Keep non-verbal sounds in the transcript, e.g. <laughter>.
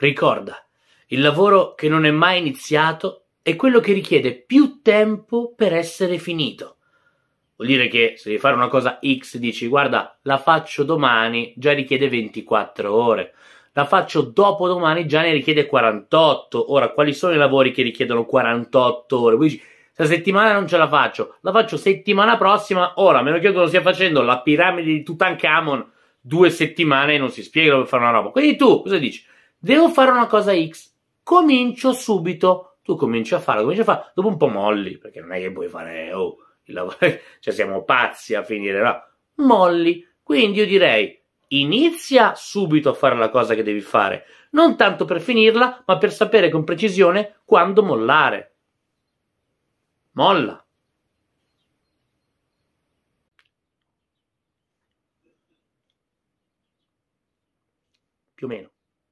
Ricorda, il lavoro che non è mai iniziato è quello che richiede più tempo per essere finito. Vuol dire che se devi fare una cosa X dici guarda la faccio domani, già richiede 24 ore. La faccio dopo domani, già ne richiede 48. Ora, quali sono i lavori che richiedono 48 ore? Dici, questa settimana non ce la faccio, la faccio settimana prossima. Ora, a meno che io non stia facendo la piramide di Tutankhamon due settimane non si spiega per fare una roba. Quindi tu cosa dici? Devo fare una cosa X, comincio subito. Tu cominci a farlo, cominci a farlo, dopo un po' molli, perché non è che puoi fare, oh, il lavoro, <laughs> cioè siamo pazzi a finire, no? Molli. Quindi io direi, inizia subito a fare la cosa che devi fare, non tanto per finirla, ma per sapere con precisione quando mollare. Molla. Più o meno.